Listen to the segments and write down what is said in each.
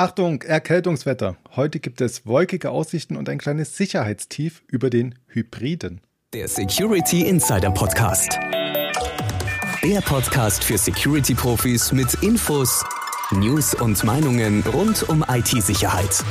Achtung, Erkältungswetter. Heute gibt es wolkige Aussichten und ein kleines Sicherheitstief über den Hybriden. Der Security Insider Podcast. Der Podcast für Security-Profis mit Infos, News und Meinungen rund um IT-Sicherheit.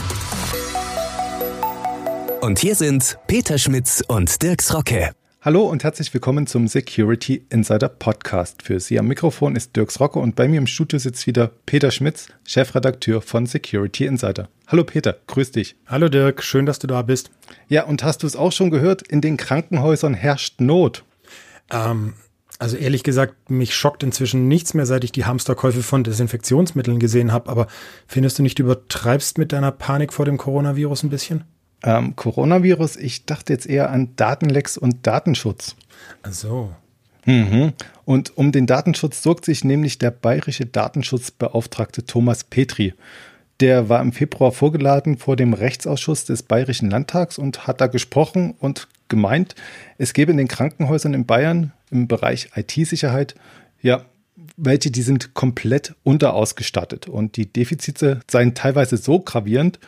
Und hier sind Peter Schmitz und Dirks Rocke. Hallo und herzlich willkommen zum Security Insider Podcast. Für Sie am Mikrofon ist Dirks Rocke und bei mir im Studio sitzt wieder Peter Schmitz, Chefredakteur von Security Insider. Hallo Peter, grüß dich. Hallo Dirk, schön, dass du da bist. Ja, und hast du es auch schon gehört? In den Krankenhäusern herrscht Not. Ähm, also ehrlich gesagt, mich schockt inzwischen nichts mehr, seit ich die Hamsterkäufe von Desinfektionsmitteln gesehen habe. Aber findest du nicht, du übertreibst mit deiner Panik vor dem Coronavirus ein bisschen? Ähm, Coronavirus, ich dachte jetzt eher an Datenlecks und Datenschutz. Ach so. Mhm. Und um den Datenschutz sorgt sich nämlich der bayerische Datenschutzbeauftragte Thomas Petri. Der war im Februar vorgeladen vor dem Rechtsausschuss des Bayerischen Landtags und hat da gesprochen und gemeint, es gebe in den Krankenhäusern in Bayern im Bereich IT-Sicherheit ja welche, die sind komplett unterausgestattet und die Defizite seien teilweise so gravierend,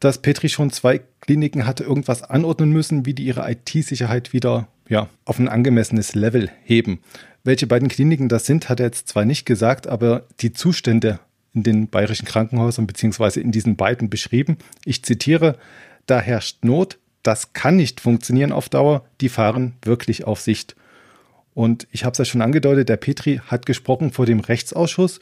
dass Petri schon zwei Kliniken hatte irgendwas anordnen müssen, wie die ihre IT-Sicherheit wieder ja, auf ein angemessenes Level heben. Welche beiden Kliniken das sind, hat er jetzt zwar nicht gesagt, aber die Zustände in den bayerischen Krankenhäusern beziehungsweise in diesen beiden beschrieben. Ich zitiere, da herrscht Not, das kann nicht funktionieren auf Dauer, die fahren wirklich auf Sicht. Und ich habe es ja schon angedeutet, der Petri hat gesprochen vor dem Rechtsausschuss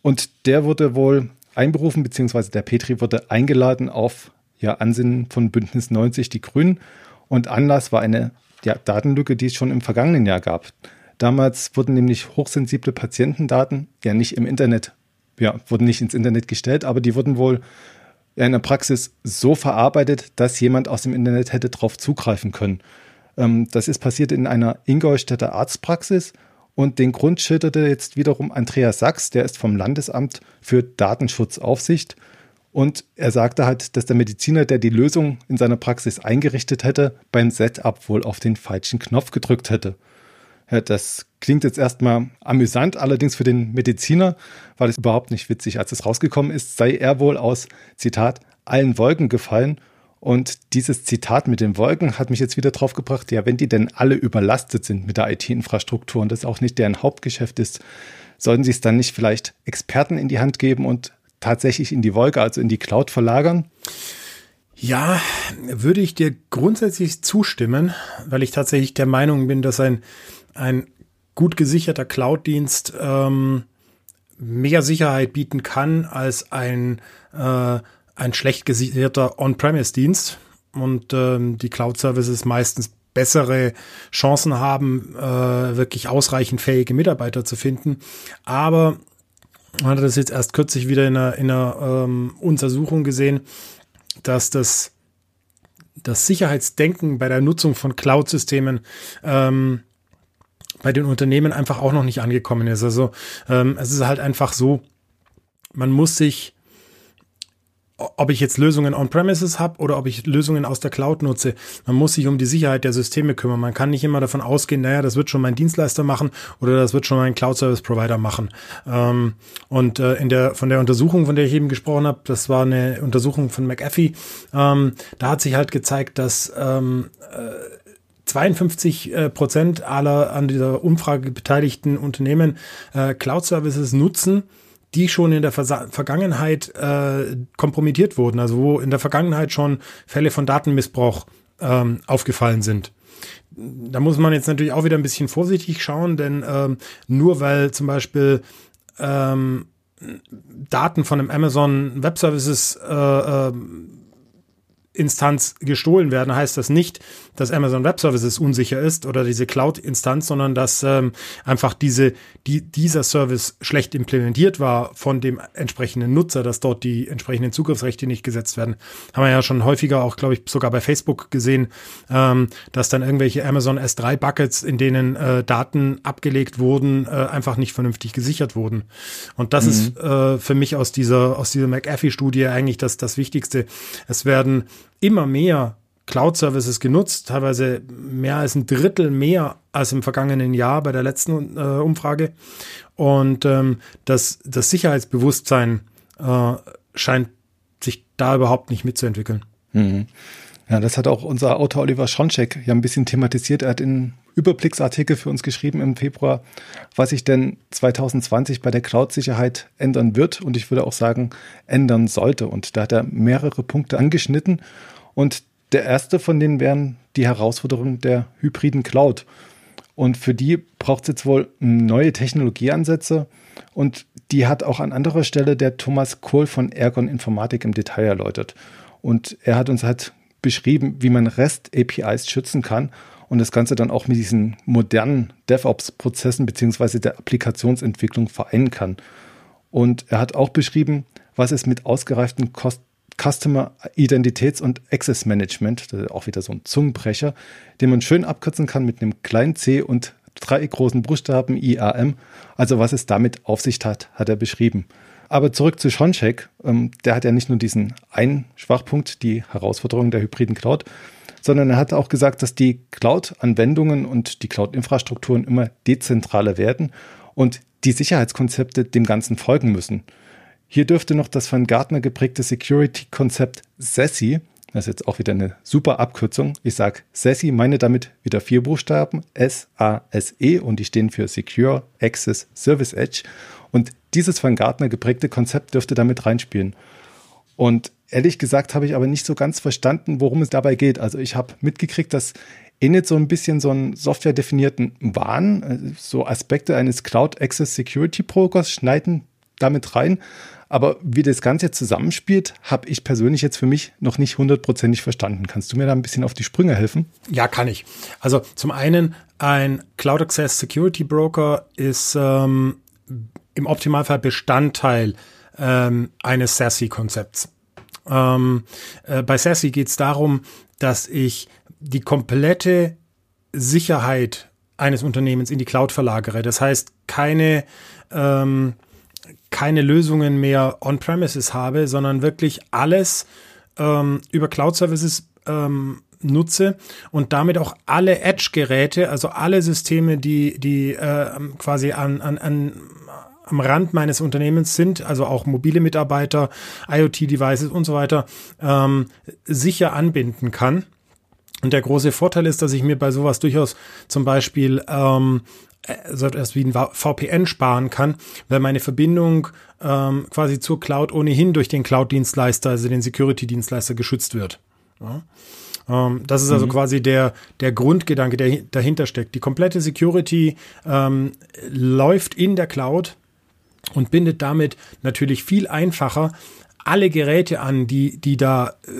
und der wurde wohl einberufen, beziehungsweise der Petri wurde eingeladen auf ja, Ansinnen von Bündnis 90 Die Grünen. Und Anlass war eine ja, Datenlücke, die es schon im vergangenen Jahr gab. Damals wurden nämlich hochsensible Patientendaten ja nicht im Internet, ja, wurden nicht ins Internet gestellt, aber die wurden wohl in der Praxis so verarbeitet, dass jemand aus dem Internet hätte darauf zugreifen können. Ähm, das ist passiert in einer Ingolstädter Arztpraxis und den Grund schilderte jetzt wiederum Andreas Sachs, der ist vom Landesamt für Datenschutzaufsicht. Und er sagte halt, dass der Mediziner, der die Lösung in seiner Praxis eingerichtet hätte, beim Setup wohl auf den falschen Knopf gedrückt hätte. Ja, das klingt jetzt erstmal amüsant, allerdings für den Mediziner war das überhaupt nicht witzig. Als es rausgekommen ist, sei er wohl aus, Zitat, allen Wolken gefallen und dieses Zitat mit den Wolken hat mich jetzt wieder drauf gebracht, ja, wenn die denn alle überlastet sind mit der IT-Infrastruktur und das auch nicht deren Hauptgeschäft ist, sollten sie es dann nicht vielleicht Experten in die Hand geben und tatsächlich in die Wolke, also in die Cloud verlagern? Ja, würde ich dir grundsätzlich zustimmen, weil ich tatsächlich der Meinung bin, dass ein, ein gut gesicherter Cloud-Dienst ähm, mehr Sicherheit bieten kann als ein äh, ein schlecht gesicherter On-Premise-Dienst und ähm, die Cloud-Services meistens bessere Chancen haben, äh, wirklich ausreichend fähige Mitarbeiter zu finden. Aber man hat das jetzt erst kürzlich wieder in einer, in einer ähm, Untersuchung gesehen, dass das, das Sicherheitsdenken bei der Nutzung von Cloud-Systemen ähm, bei den Unternehmen einfach auch noch nicht angekommen ist. Also ähm, es ist halt einfach so, man muss sich ob ich jetzt Lösungen on-premises habe oder ob ich Lösungen aus der Cloud nutze, man muss sich um die Sicherheit der Systeme kümmern. Man kann nicht immer davon ausgehen, naja, das wird schon mein Dienstleister machen oder das wird schon mein Cloud-Service-Provider machen. Ähm, und äh, in der, von der Untersuchung, von der ich eben gesprochen habe, das war eine Untersuchung von McAfee, ähm, da hat sich halt gezeigt, dass ähm, äh, 52 äh, Prozent aller an dieser Umfrage beteiligten Unternehmen äh, Cloud-Services nutzen, die schon in der Versa Vergangenheit äh, kompromittiert wurden, also wo in der Vergangenheit schon Fälle von Datenmissbrauch ähm, aufgefallen sind. Da muss man jetzt natürlich auch wieder ein bisschen vorsichtig schauen, denn ähm, nur weil zum Beispiel ähm, Daten von einem Amazon Web Services äh, äh, Instanz gestohlen werden, heißt das nicht, dass Amazon Web Services unsicher ist oder diese Cloud-Instanz, sondern dass ähm, einfach diese, die, dieser Service schlecht implementiert war von dem entsprechenden Nutzer, dass dort die entsprechenden Zugriffsrechte nicht gesetzt werden. Haben wir ja schon häufiger auch, glaube ich, sogar bei Facebook gesehen, ähm, dass dann irgendwelche Amazon S3-Buckets, in denen äh, Daten abgelegt wurden, äh, einfach nicht vernünftig gesichert wurden. Und das mhm. ist äh, für mich aus dieser, aus dieser McAfee-Studie eigentlich das, das Wichtigste. Es werden immer mehr Cloud-Services genutzt, teilweise mehr als ein Drittel mehr als im vergangenen Jahr bei der letzten äh, Umfrage. Und ähm, das, das Sicherheitsbewusstsein äh, scheint sich da überhaupt nicht mitzuentwickeln. Mhm. Ja, das hat auch unser Autor Oliver Schoncheck ja ein bisschen thematisiert. Er hat in Überblicksartikel für uns geschrieben im Februar, was sich denn 2020 bei der Cloud-Sicherheit ändern wird und ich würde auch sagen, ändern sollte. Und da hat er mehrere Punkte angeschnitten und der erste von denen wären die Herausforderungen der hybriden Cloud. Und für die braucht es jetzt wohl neue Technologieansätze und die hat auch an anderer Stelle der Thomas Kohl von Ergon Informatik im Detail erläutert. Und er hat uns halt beschrieben, wie man REST-APIs schützen kann und das Ganze dann auch mit diesen modernen DevOps-Prozessen beziehungsweise der Applikationsentwicklung vereinen kann. Und er hat auch beschrieben, was es mit ausgereiften Kost Customer Identitäts- und Access Management, das ist auch wieder so ein Zungenbrecher, den man schön abkürzen kann mit einem kleinen C und drei großen Buchstaben IAM. Also was es damit auf sich hat, hat er beschrieben. Aber zurück zu Schoncheck. Ähm, der hat ja nicht nur diesen einen Schwachpunkt, die Herausforderung der hybriden Cloud, sondern er hat auch gesagt, dass die Cloud-Anwendungen und die Cloud-Infrastrukturen immer dezentraler werden und die Sicherheitskonzepte dem Ganzen folgen müssen. Hier dürfte noch das von Gartner geprägte Security-Konzept SASE, das ist jetzt auch wieder eine super Abkürzung. Ich sage SASE, meine damit wieder vier Buchstaben, S-A-S-E und die stehen für Secure Access Service Edge. Dieses von Gartner geprägte Konzept dürfte damit reinspielen. Und Ehrlich gesagt habe ich aber nicht so ganz verstanden, worum es dabei geht. Also ich habe mitgekriegt, dass Init so ein bisschen so einen software-definierten Wahn, äh, so Aspekte eines Cloud Access Security Brokers schneiden damit rein. Aber wie das Ganze jetzt zusammenspielt, habe ich persönlich jetzt für mich noch nicht hundertprozentig verstanden. Kannst du mir da ein bisschen auf die Sprünge helfen? Ja, kann ich. Also zum einen, ein Cloud Access Security Broker ist ähm, im Optimalfall Bestandteil ähm, eines SASE-Konzepts. Ähm, äh, bei Sassy geht es darum, dass ich die komplette Sicherheit eines Unternehmens in die Cloud verlagere. Das heißt, keine, ähm, keine Lösungen mehr on-premises habe, sondern wirklich alles ähm, über Cloud-Services ähm, nutze und damit auch alle Edge-Geräte, also alle Systeme, die, die äh, quasi an, an, an am Rand meines Unternehmens sind, also auch mobile Mitarbeiter, IoT-Devices und so weiter, ähm, sicher anbinden kann. Und der große Vorteil ist, dass ich mir bei sowas durchaus zum Beispiel ähm, so etwas wie ein VPN sparen kann, weil meine Verbindung ähm, quasi zur Cloud ohnehin durch den Cloud-Dienstleister, also den Security-Dienstleister geschützt wird. Ja. Ähm, das ist also mhm. quasi der, der Grundgedanke, der dahinter steckt. Die komplette Security ähm, läuft in der Cloud und bindet damit natürlich viel einfacher alle Geräte an, die, die da äh,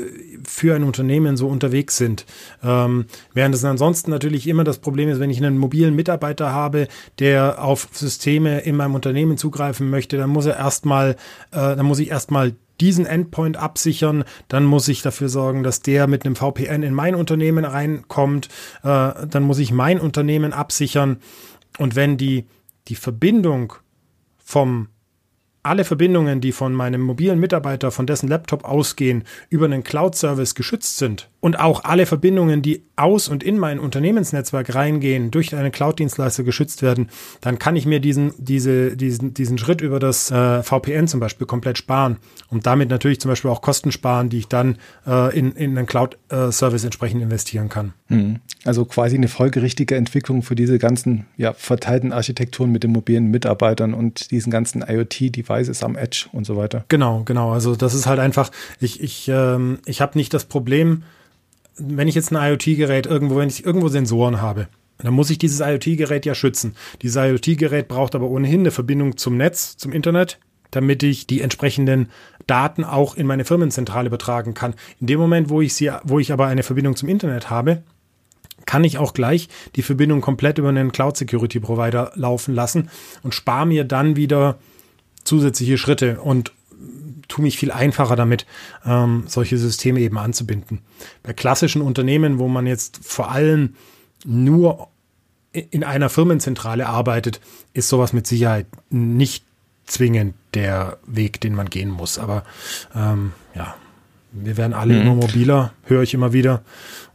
für ein Unternehmen so unterwegs sind. Ähm, während es ansonsten natürlich immer das Problem ist, wenn ich einen mobilen Mitarbeiter habe, der auf Systeme in meinem Unternehmen zugreifen möchte, dann muss er erstmal, äh, dann muss ich erstmal diesen Endpoint absichern, dann muss ich dafür sorgen, dass der mit einem VPN in mein Unternehmen reinkommt, äh, dann muss ich mein Unternehmen absichern. Und wenn die, die Verbindung vom alle Verbindungen, die von meinem mobilen Mitarbeiter, von dessen Laptop ausgehen, über einen Cloud-Service geschützt sind und auch alle Verbindungen, die aus und in mein Unternehmensnetzwerk reingehen, durch einen Cloud-Dienstleister geschützt werden, dann kann ich mir diesen, diese, diesen, diesen Schritt über das äh, VPN zum Beispiel komplett sparen und damit natürlich zum Beispiel auch Kosten sparen, die ich dann äh, in, in einen Cloud-Service entsprechend investieren kann. Mhm. Also quasi eine folgerichtige Entwicklung für diese ganzen ja, verteilten Architekturen mit den mobilen Mitarbeitern und diesen ganzen IoT-Devices am Edge und so weiter. Genau, genau. Also das ist halt einfach, ich, ich, ähm, ich habe nicht das Problem, wenn ich jetzt ein IoT-Gerät irgendwo, wenn ich irgendwo Sensoren habe, dann muss ich dieses IoT-Gerät ja schützen. Dieses IoT-Gerät braucht aber ohnehin eine Verbindung zum Netz, zum Internet, damit ich die entsprechenden Daten auch in meine Firmenzentrale übertragen kann. In dem Moment, wo ich sie, wo ich aber eine Verbindung zum Internet habe, kann ich auch gleich die Verbindung komplett über einen Cloud Security Provider laufen lassen und spare mir dann wieder zusätzliche Schritte und tue mich viel einfacher damit, ähm, solche Systeme eben anzubinden. Bei klassischen Unternehmen, wo man jetzt vor allem nur in einer Firmenzentrale arbeitet, ist sowas mit Sicherheit nicht zwingend der Weg, den man gehen muss. Aber ähm, ja, wir werden alle mhm. immer mobiler, höre ich immer wieder.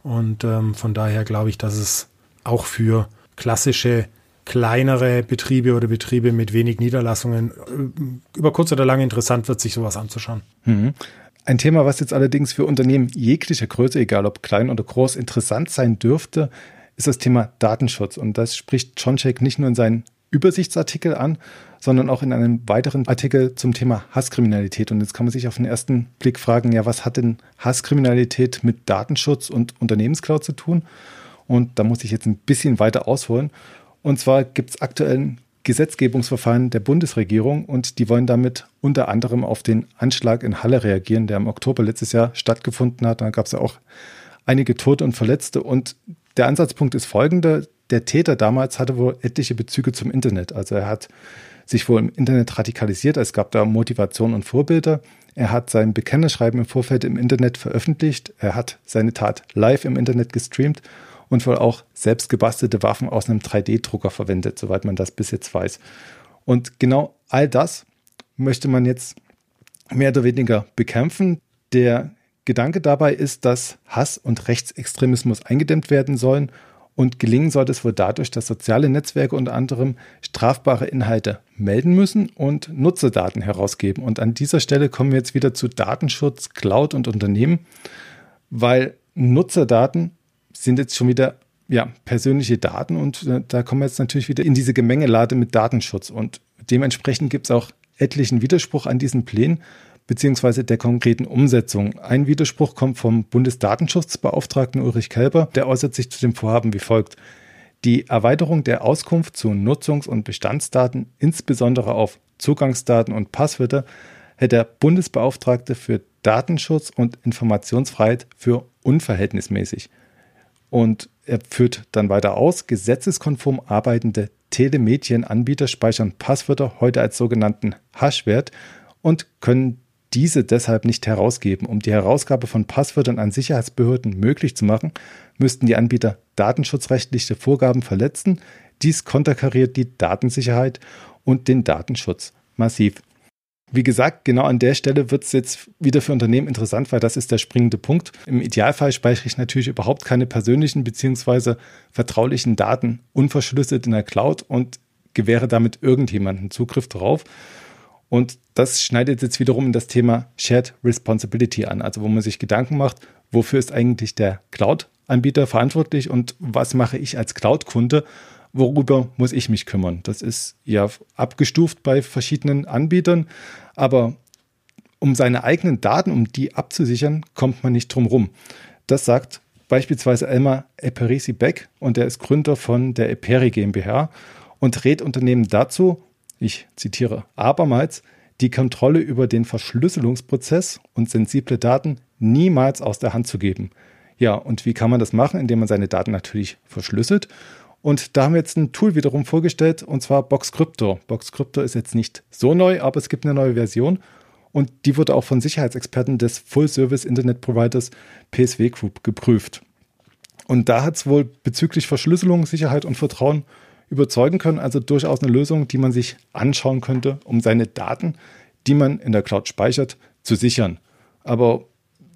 Und ähm, von daher glaube ich, dass es auch für klassische kleinere Betriebe oder Betriebe mit wenig Niederlassungen äh, über kurz oder lang interessant wird, sich sowas anzuschauen. Mhm. Ein Thema, was jetzt allerdings für Unternehmen jeglicher Größe, egal ob klein oder groß, interessant sein dürfte, ist das Thema Datenschutz. Und das spricht John Shake nicht nur in seinen Übersichtsartikel an, sondern auch in einem weiteren Artikel zum Thema Hasskriminalität. Und jetzt kann man sich auf den ersten Blick fragen, ja, was hat denn Hasskriminalität mit Datenschutz und Unternehmenscloud zu tun? Und da muss ich jetzt ein bisschen weiter ausholen. Und zwar gibt es aktuell ein Gesetzgebungsverfahren der Bundesregierung und die wollen damit unter anderem auf den Anschlag in Halle reagieren, der im Oktober letztes Jahr stattgefunden hat. Da gab es ja auch einige Tote und Verletzte. Und der Ansatzpunkt ist folgender. Der Täter damals hatte wohl etliche Bezüge zum Internet. Also er hat sich wohl im Internet radikalisiert. Es gab da Motivation und Vorbilder. Er hat sein Bekennerschreiben im Vorfeld im Internet veröffentlicht. Er hat seine Tat live im Internet gestreamt und wohl auch selbst gebastelte Waffen aus einem 3D-Drucker verwendet, soweit man das bis jetzt weiß. Und genau all das möchte man jetzt mehr oder weniger bekämpfen. Der Gedanke dabei ist, dass Hass und Rechtsextremismus eingedämmt werden sollen und gelingen sollte es wohl dadurch, dass soziale Netzwerke unter anderem strafbare Inhalte melden müssen und Nutzerdaten herausgeben. Und an dieser Stelle kommen wir jetzt wieder zu Datenschutz, Cloud und Unternehmen, weil Nutzerdaten sind jetzt schon wieder ja, persönliche Daten und äh, da kommen wir jetzt natürlich wieder in diese Gemengelade mit Datenschutz und dementsprechend gibt es auch etlichen Widerspruch an diesen Plänen beziehungsweise der konkreten Umsetzung. Ein Widerspruch kommt vom Bundesdatenschutzbeauftragten Ulrich Kelber, der äußert sich zu dem Vorhaben wie folgt. Die Erweiterung der Auskunft zu Nutzungs- und Bestandsdaten, insbesondere auf Zugangsdaten und Passwörter, hält der Bundesbeauftragte für Datenschutz und Informationsfreiheit für unverhältnismäßig. Und er führt dann weiter aus, gesetzeskonform arbeitende Telemedienanbieter speichern Passwörter heute als sogenannten Hashwert und können diese deshalb nicht herausgeben. Um die Herausgabe von Passwörtern an Sicherheitsbehörden möglich zu machen, müssten die Anbieter datenschutzrechtliche Vorgaben verletzen. Dies konterkariert die Datensicherheit und den Datenschutz massiv. Wie gesagt, genau an der Stelle wird es jetzt wieder für Unternehmen interessant, weil das ist der springende Punkt. Im Idealfall speichere ich natürlich überhaupt keine persönlichen bzw. vertraulichen Daten unverschlüsselt in der Cloud und gewähre damit irgendjemanden Zugriff darauf. Und das schneidet jetzt wiederum in das Thema Shared Responsibility an, also wo man sich Gedanken macht, wofür ist eigentlich der Cloud-Anbieter verantwortlich und was mache ich als Cloud-Kunde worüber muss ich mich kümmern. Das ist ja abgestuft bei verschiedenen Anbietern, aber um seine eigenen Daten, um die abzusichern, kommt man nicht drum rum. Das sagt beispielsweise Elmar Eperisi Beck und der ist Gründer von der Eperi GmbH und rät Unternehmen dazu, ich zitiere abermals, die Kontrolle über den Verschlüsselungsprozess und sensible Daten niemals aus der Hand zu geben. Ja, und wie kann man das machen? Indem man seine Daten natürlich verschlüsselt und da haben wir jetzt ein Tool wiederum vorgestellt, und zwar Box Crypto. Box Crypto ist jetzt nicht so neu, aber es gibt eine neue Version. Und die wurde auch von Sicherheitsexperten des Full-Service Internet Providers PSW Group geprüft. Und da hat es wohl bezüglich Verschlüsselung, Sicherheit und Vertrauen überzeugen können. Also durchaus eine Lösung, die man sich anschauen könnte, um seine Daten, die man in der Cloud speichert, zu sichern. Aber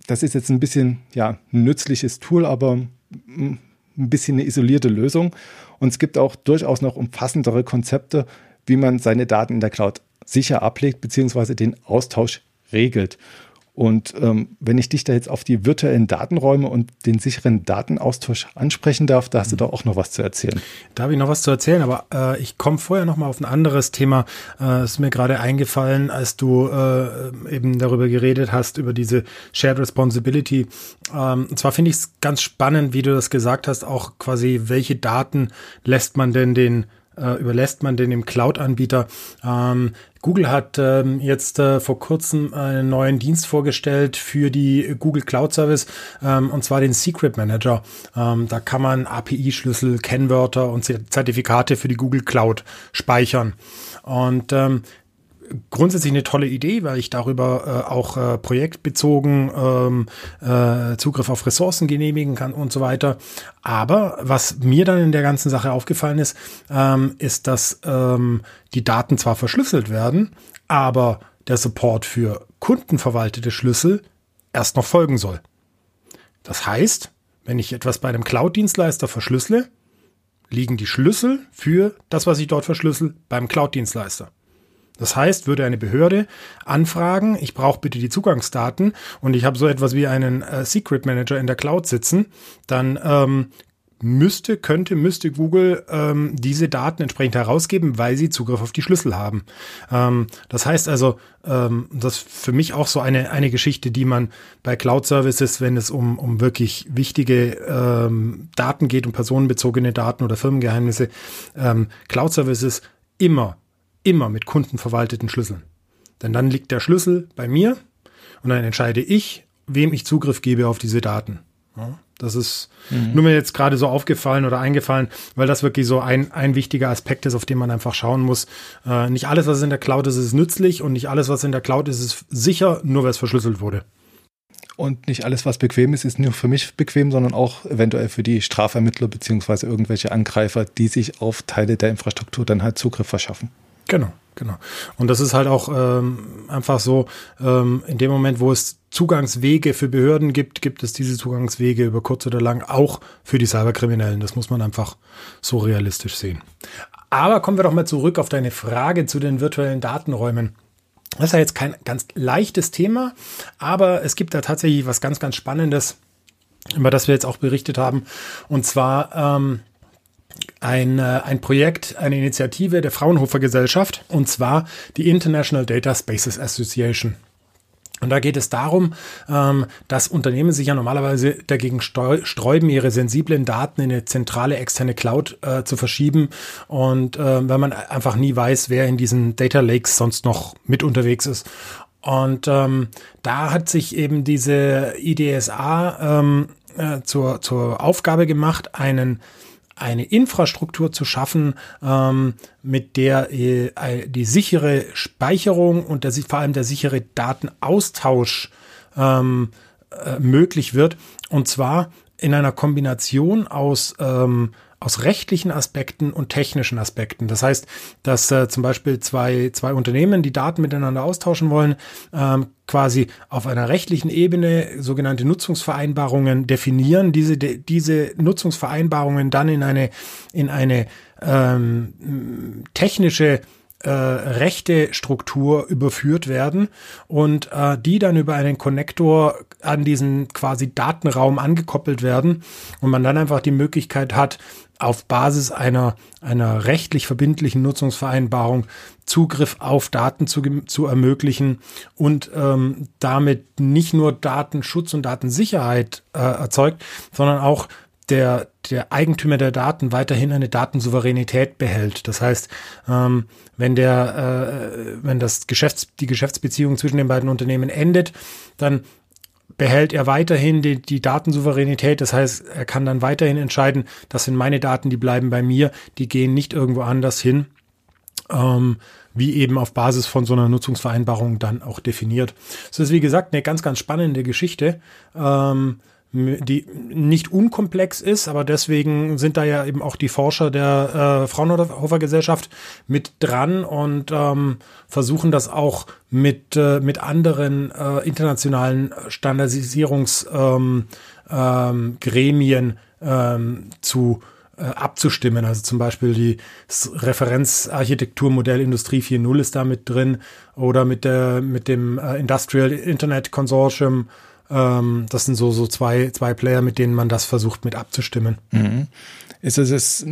das ist jetzt ein bisschen ja, ein nützliches Tool, aber ein bisschen eine isolierte Lösung. Und es gibt auch durchaus noch umfassendere Konzepte, wie man seine Daten in der Cloud sicher ablegt, beziehungsweise den Austausch regelt. Und ähm, wenn ich dich da jetzt auf die virtuellen Datenräume und den sicheren Datenaustausch ansprechen darf, da hast du mhm. doch auch noch was zu erzählen. Da habe ich noch was zu erzählen, aber äh, ich komme vorher noch mal auf ein anderes Thema. Äh, ist mir gerade eingefallen, als du äh, eben darüber geredet hast, über diese Shared Responsibility. Ähm, und zwar finde ich es ganz spannend, wie du das gesagt hast, auch quasi, welche Daten lässt man denn den äh, überlässt man denn dem Cloud-Anbieter? Ähm, Google hat ähm, jetzt äh, vor kurzem einen neuen Dienst vorgestellt für die Google Cloud Service, ähm, und zwar den Secret Manager. Ähm, da kann man API-Schlüssel, Kennwörter und Zertifikate für die Google Cloud speichern. Und ähm, grundsätzlich eine tolle Idee, weil ich darüber äh, auch äh, projektbezogen ähm, äh, Zugriff auf Ressourcen genehmigen kann und so weiter. Aber was mir dann in der ganzen Sache aufgefallen ist, ähm, ist, dass ähm, die Daten zwar verschlüsselt werden, aber der Support für kundenverwaltete Schlüssel erst noch folgen soll. Das heißt, wenn ich etwas bei einem Cloud-Dienstleister verschlüssele, liegen die Schlüssel für das, was ich dort verschlüssel, beim Cloud-Dienstleister. Das heißt, würde eine Behörde anfragen, ich brauche bitte die Zugangsdaten und ich habe so etwas wie einen äh, Secret Manager in der Cloud sitzen, dann ähm, müsste, könnte, müsste Google ähm, diese Daten entsprechend herausgeben, weil sie Zugriff auf die Schlüssel haben. Ähm, das heißt also, ähm, das ist für mich auch so eine, eine Geschichte, die man bei Cloud Services, wenn es um, um wirklich wichtige ähm, Daten geht, um personenbezogene Daten oder Firmengeheimnisse, ähm, Cloud Services immer, immer mit kundenverwalteten Schlüsseln. Denn dann liegt der Schlüssel bei mir und dann entscheide ich, wem ich Zugriff gebe auf diese Daten. Ja. Das ist mhm. nur mir jetzt gerade so aufgefallen oder eingefallen, weil das wirklich so ein, ein wichtiger Aspekt ist, auf den man einfach schauen muss. Äh, nicht alles, was in der Cloud ist, ist nützlich und nicht alles, was in der Cloud ist, ist sicher, nur weil es verschlüsselt wurde. Und nicht alles, was bequem ist, ist nur für mich bequem, sondern auch eventuell für die Strafermittler beziehungsweise irgendwelche Angreifer, die sich auf Teile der Infrastruktur dann halt Zugriff verschaffen. Genau, genau. Und das ist halt auch ähm, einfach so, ähm, in dem Moment, wo es Zugangswege für Behörden gibt, gibt es diese Zugangswege über kurz oder lang auch für die Cyberkriminellen. Das muss man einfach so realistisch sehen. Aber kommen wir doch mal zurück auf deine Frage zu den virtuellen Datenräumen. Das ist ja jetzt kein ganz leichtes Thema, aber es gibt da tatsächlich was ganz, ganz Spannendes, über das wir jetzt auch berichtet haben. Und zwar ähm, ein, äh, ein Projekt, eine Initiative der Fraunhofer Gesellschaft, und zwar die International Data Spaces Association. Und da geht es darum, ähm, dass Unternehmen sich ja normalerweise dagegen sträuben, ihre sensiblen Daten in eine zentrale externe Cloud äh, zu verschieben. Und äh, wenn man einfach nie weiß, wer in diesen Data Lakes sonst noch mit unterwegs ist. Und ähm, da hat sich eben diese IDSA ähm, äh, zur, zur Aufgabe gemacht, einen eine Infrastruktur zu schaffen, ähm, mit der äh, die sichere Speicherung und der, vor allem der sichere Datenaustausch ähm, äh, möglich wird. Und zwar in einer Kombination aus ähm, aus rechtlichen Aspekten und technischen Aspekten. Das heißt, dass äh, zum Beispiel zwei, zwei Unternehmen, die Daten miteinander austauschen wollen, ähm, quasi auf einer rechtlichen Ebene sogenannte Nutzungsvereinbarungen definieren, diese, de, diese Nutzungsvereinbarungen dann in eine, in eine ähm, technische äh, rechte Struktur überführt werden und äh, die dann über einen Konnektor an diesen quasi Datenraum angekoppelt werden und man dann einfach die Möglichkeit hat, auf Basis einer, einer rechtlich verbindlichen Nutzungsvereinbarung Zugriff auf Daten zu, zu ermöglichen und ähm, damit nicht nur Datenschutz und Datensicherheit äh, erzeugt, sondern auch der, der Eigentümer der Daten weiterhin eine Datensouveränität behält. Das heißt, ähm, wenn der, äh, wenn das Geschäfts, die Geschäftsbeziehung zwischen den beiden Unternehmen endet, dann behält er weiterhin die, die Datensouveränität. Das heißt, er kann dann weiterhin entscheiden, das sind meine Daten, die bleiben bei mir, die gehen nicht irgendwo anders hin. Ähm, wie eben auf Basis von so einer Nutzungsvereinbarung dann auch definiert. Das ist wie gesagt eine ganz, ganz spannende Geschichte. Ähm, die nicht unkomplex ist, aber deswegen sind da ja eben auch die Forscher der äh, Fraunhofer Gesellschaft mit dran und ähm, versuchen das auch mit, äh, mit anderen äh, internationalen Standardisierungsgremien ähm, ähm, ähm, zu äh, abzustimmen. Also zum Beispiel die Referenzarchitekturmodell Industrie 4.0 ist da mit drin oder mit, der, mit dem äh, Industrial Internet Consortium ähm, das sind so, so zwei, zwei Player, mit denen man das versucht mit abzustimmen. Mhm. Ist es jetzt,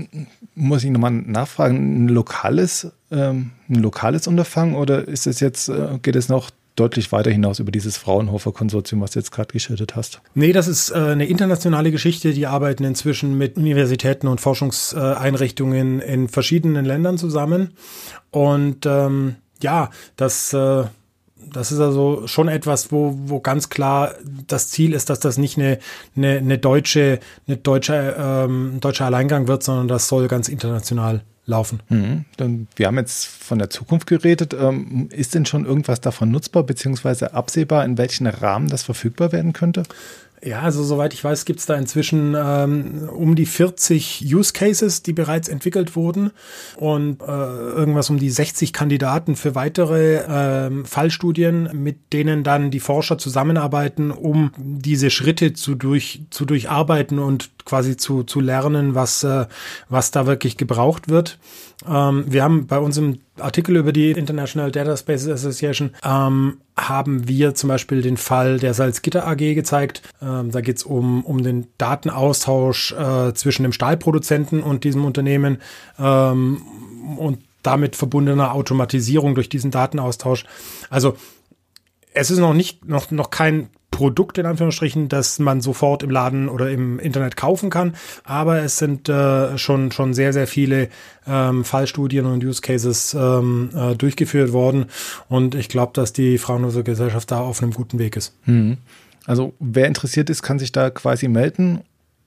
muss ich nochmal nachfragen, ein lokales, ähm, ein lokales Unterfangen oder ist es jetzt, äh, geht es noch deutlich weiter hinaus über dieses Fraunhofer-Konsortium, was du jetzt gerade geschildert hast. Nee, das ist äh, eine internationale Geschichte. Die arbeiten inzwischen mit Universitäten und Forschungseinrichtungen in verschiedenen Ländern zusammen. Und ähm, ja, das äh, das ist also schon etwas, wo, wo ganz klar das Ziel ist, dass das nicht eine, eine, eine deutsche, eine deutsche, ähm, deutscher Alleingang wird, sondern das soll ganz international laufen. Mhm. Wir haben jetzt von der Zukunft geredet. Ähm, ist denn schon irgendwas davon nutzbar, beziehungsweise absehbar, in welchen Rahmen das verfügbar werden könnte? Ja, also soweit ich weiß, gibt es da inzwischen ähm, um die 40 Use Cases, die bereits entwickelt wurden. Und äh, irgendwas um die 60 Kandidaten für weitere äh, Fallstudien, mit denen dann die Forscher zusammenarbeiten, um diese Schritte zu, durch, zu durcharbeiten und quasi zu, zu lernen, was, äh, was da wirklich gebraucht wird. Ähm, wir haben bei uns im Artikel über die International Data Spaces Association ähm, haben wir zum Beispiel den Fall der Salzgitter AG gezeigt. Ähm, da geht es um, um den Datenaustausch äh, zwischen dem Stahlproduzenten und diesem Unternehmen ähm, und damit verbundener Automatisierung durch diesen Datenaustausch. Also es ist noch nicht, noch, noch kein Produkt in Anführungsstrichen, das man sofort im Laden oder im Internet kaufen kann. Aber es sind äh, schon, schon sehr, sehr viele ähm, Fallstudien und Use Cases ähm, äh, durchgeführt worden. Und ich glaube, dass die Frauenlose Gesellschaft da auf einem guten Weg ist. Mhm. Also wer interessiert ist, kann sich da quasi melden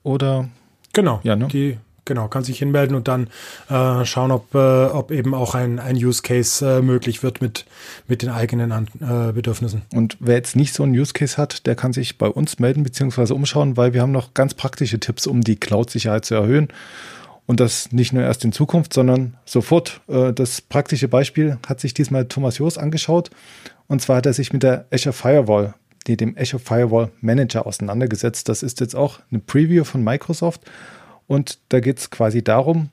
oder? Genau, ja, ne? die genau, kann sich hinmelden und dann äh, schauen, ob, äh, ob eben auch ein, ein Use Case äh, möglich wird mit, mit den eigenen äh, Bedürfnissen. Und wer jetzt nicht so einen Use Case hat, der kann sich bei uns melden bzw. umschauen, weil wir haben noch ganz praktische Tipps, um die Cloud-Sicherheit zu erhöhen. Und das nicht nur erst in Zukunft, sondern sofort. Äh, das praktische Beispiel hat sich diesmal Thomas Joos angeschaut. Und zwar hat er sich mit der Azure Firewall, dem Azure Firewall Manager auseinandergesetzt. Das ist jetzt auch eine Preview von Microsoft. Und da geht es quasi darum,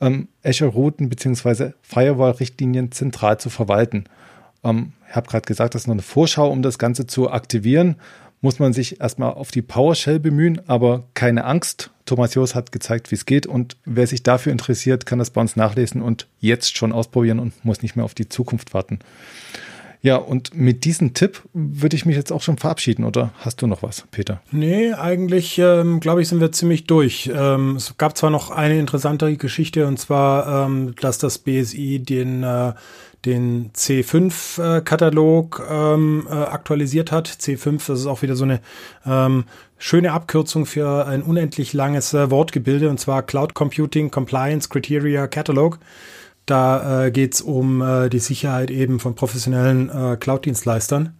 ähm, Azure-Routen bzw. Firewall-Richtlinien zentral zu verwalten. Ähm, ich habe gerade gesagt, das ist noch eine Vorschau, um das Ganze zu aktivieren. Muss man sich erstmal auf die PowerShell bemühen, aber keine Angst. Thomas Joos hat gezeigt, wie es geht und wer sich dafür interessiert, kann das bei uns nachlesen und jetzt schon ausprobieren und muss nicht mehr auf die Zukunft warten. Ja, und mit diesem Tipp würde ich mich jetzt auch schon verabschieden, oder hast du noch was, Peter? Nee, eigentlich, ähm, glaube ich, sind wir ziemlich durch. Ähm, es gab zwar noch eine interessante Geschichte, und zwar, ähm, dass das BSI den, äh, den C5-Katalog äh, ähm, äh, aktualisiert hat. C5, das ist auch wieder so eine ähm, schöne Abkürzung für ein unendlich langes äh, Wortgebilde, und zwar Cloud Computing Compliance Criteria Catalog. Da äh, geht es um äh, die Sicherheit eben von professionellen äh, Cloud-Dienstleistern.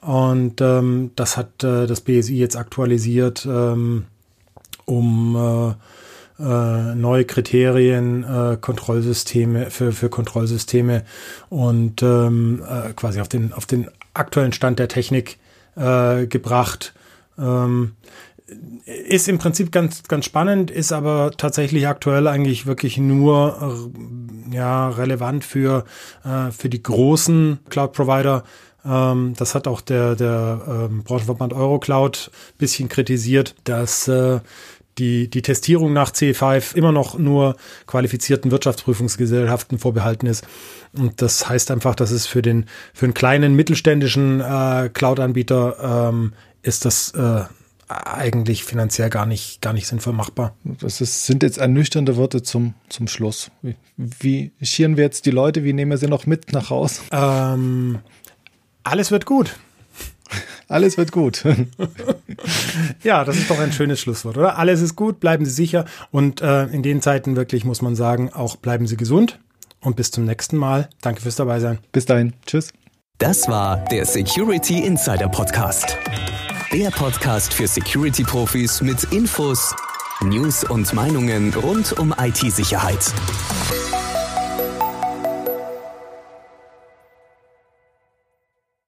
Und ähm, das hat äh, das BSI jetzt aktualisiert, ähm, um äh, äh, neue Kriterien, äh, Kontrollsysteme für, für Kontrollsysteme und ähm, äh, quasi auf den, auf den aktuellen Stand der Technik äh, gebracht. Ähm, ist im Prinzip ganz, ganz spannend, ist aber tatsächlich aktuell eigentlich wirklich nur äh, ja, relevant für, äh, für die großen Cloud-Provider. Ähm, das hat auch der, der ähm, Branchenverband Eurocloud bisschen kritisiert, dass äh, die, die Testierung nach C5 immer noch nur qualifizierten Wirtschaftsprüfungsgesellschaften vorbehalten ist. Und das heißt einfach, dass es für den, für einen kleinen mittelständischen äh, Cloud-Anbieter ähm, ist das äh, eigentlich finanziell gar nicht, gar nicht sinnvoll machbar. Das ist, sind jetzt ernüchternde Worte zum, zum Schluss. Wie, wie schieren wir jetzt die Leute? Wie nehmen wir sie noch mit nach Haus? Ähm, alles wird gut. Alles wird gut. ja, das ist doch ein schönes Schlusswort, oder? Alles ist gut, bleiben Sie sicher und äh, in den Zeiten wirklich muss man sagen, auch bleiben Sie gesund und bis zum nächsten Mal. Danke fürs dabei sein. Bis dahin. Tschüss. Das war der Security Insider Podcast. Der Podcast für Security-Profis mit Infos, News und Meinungen rund um IT-Sicherheit.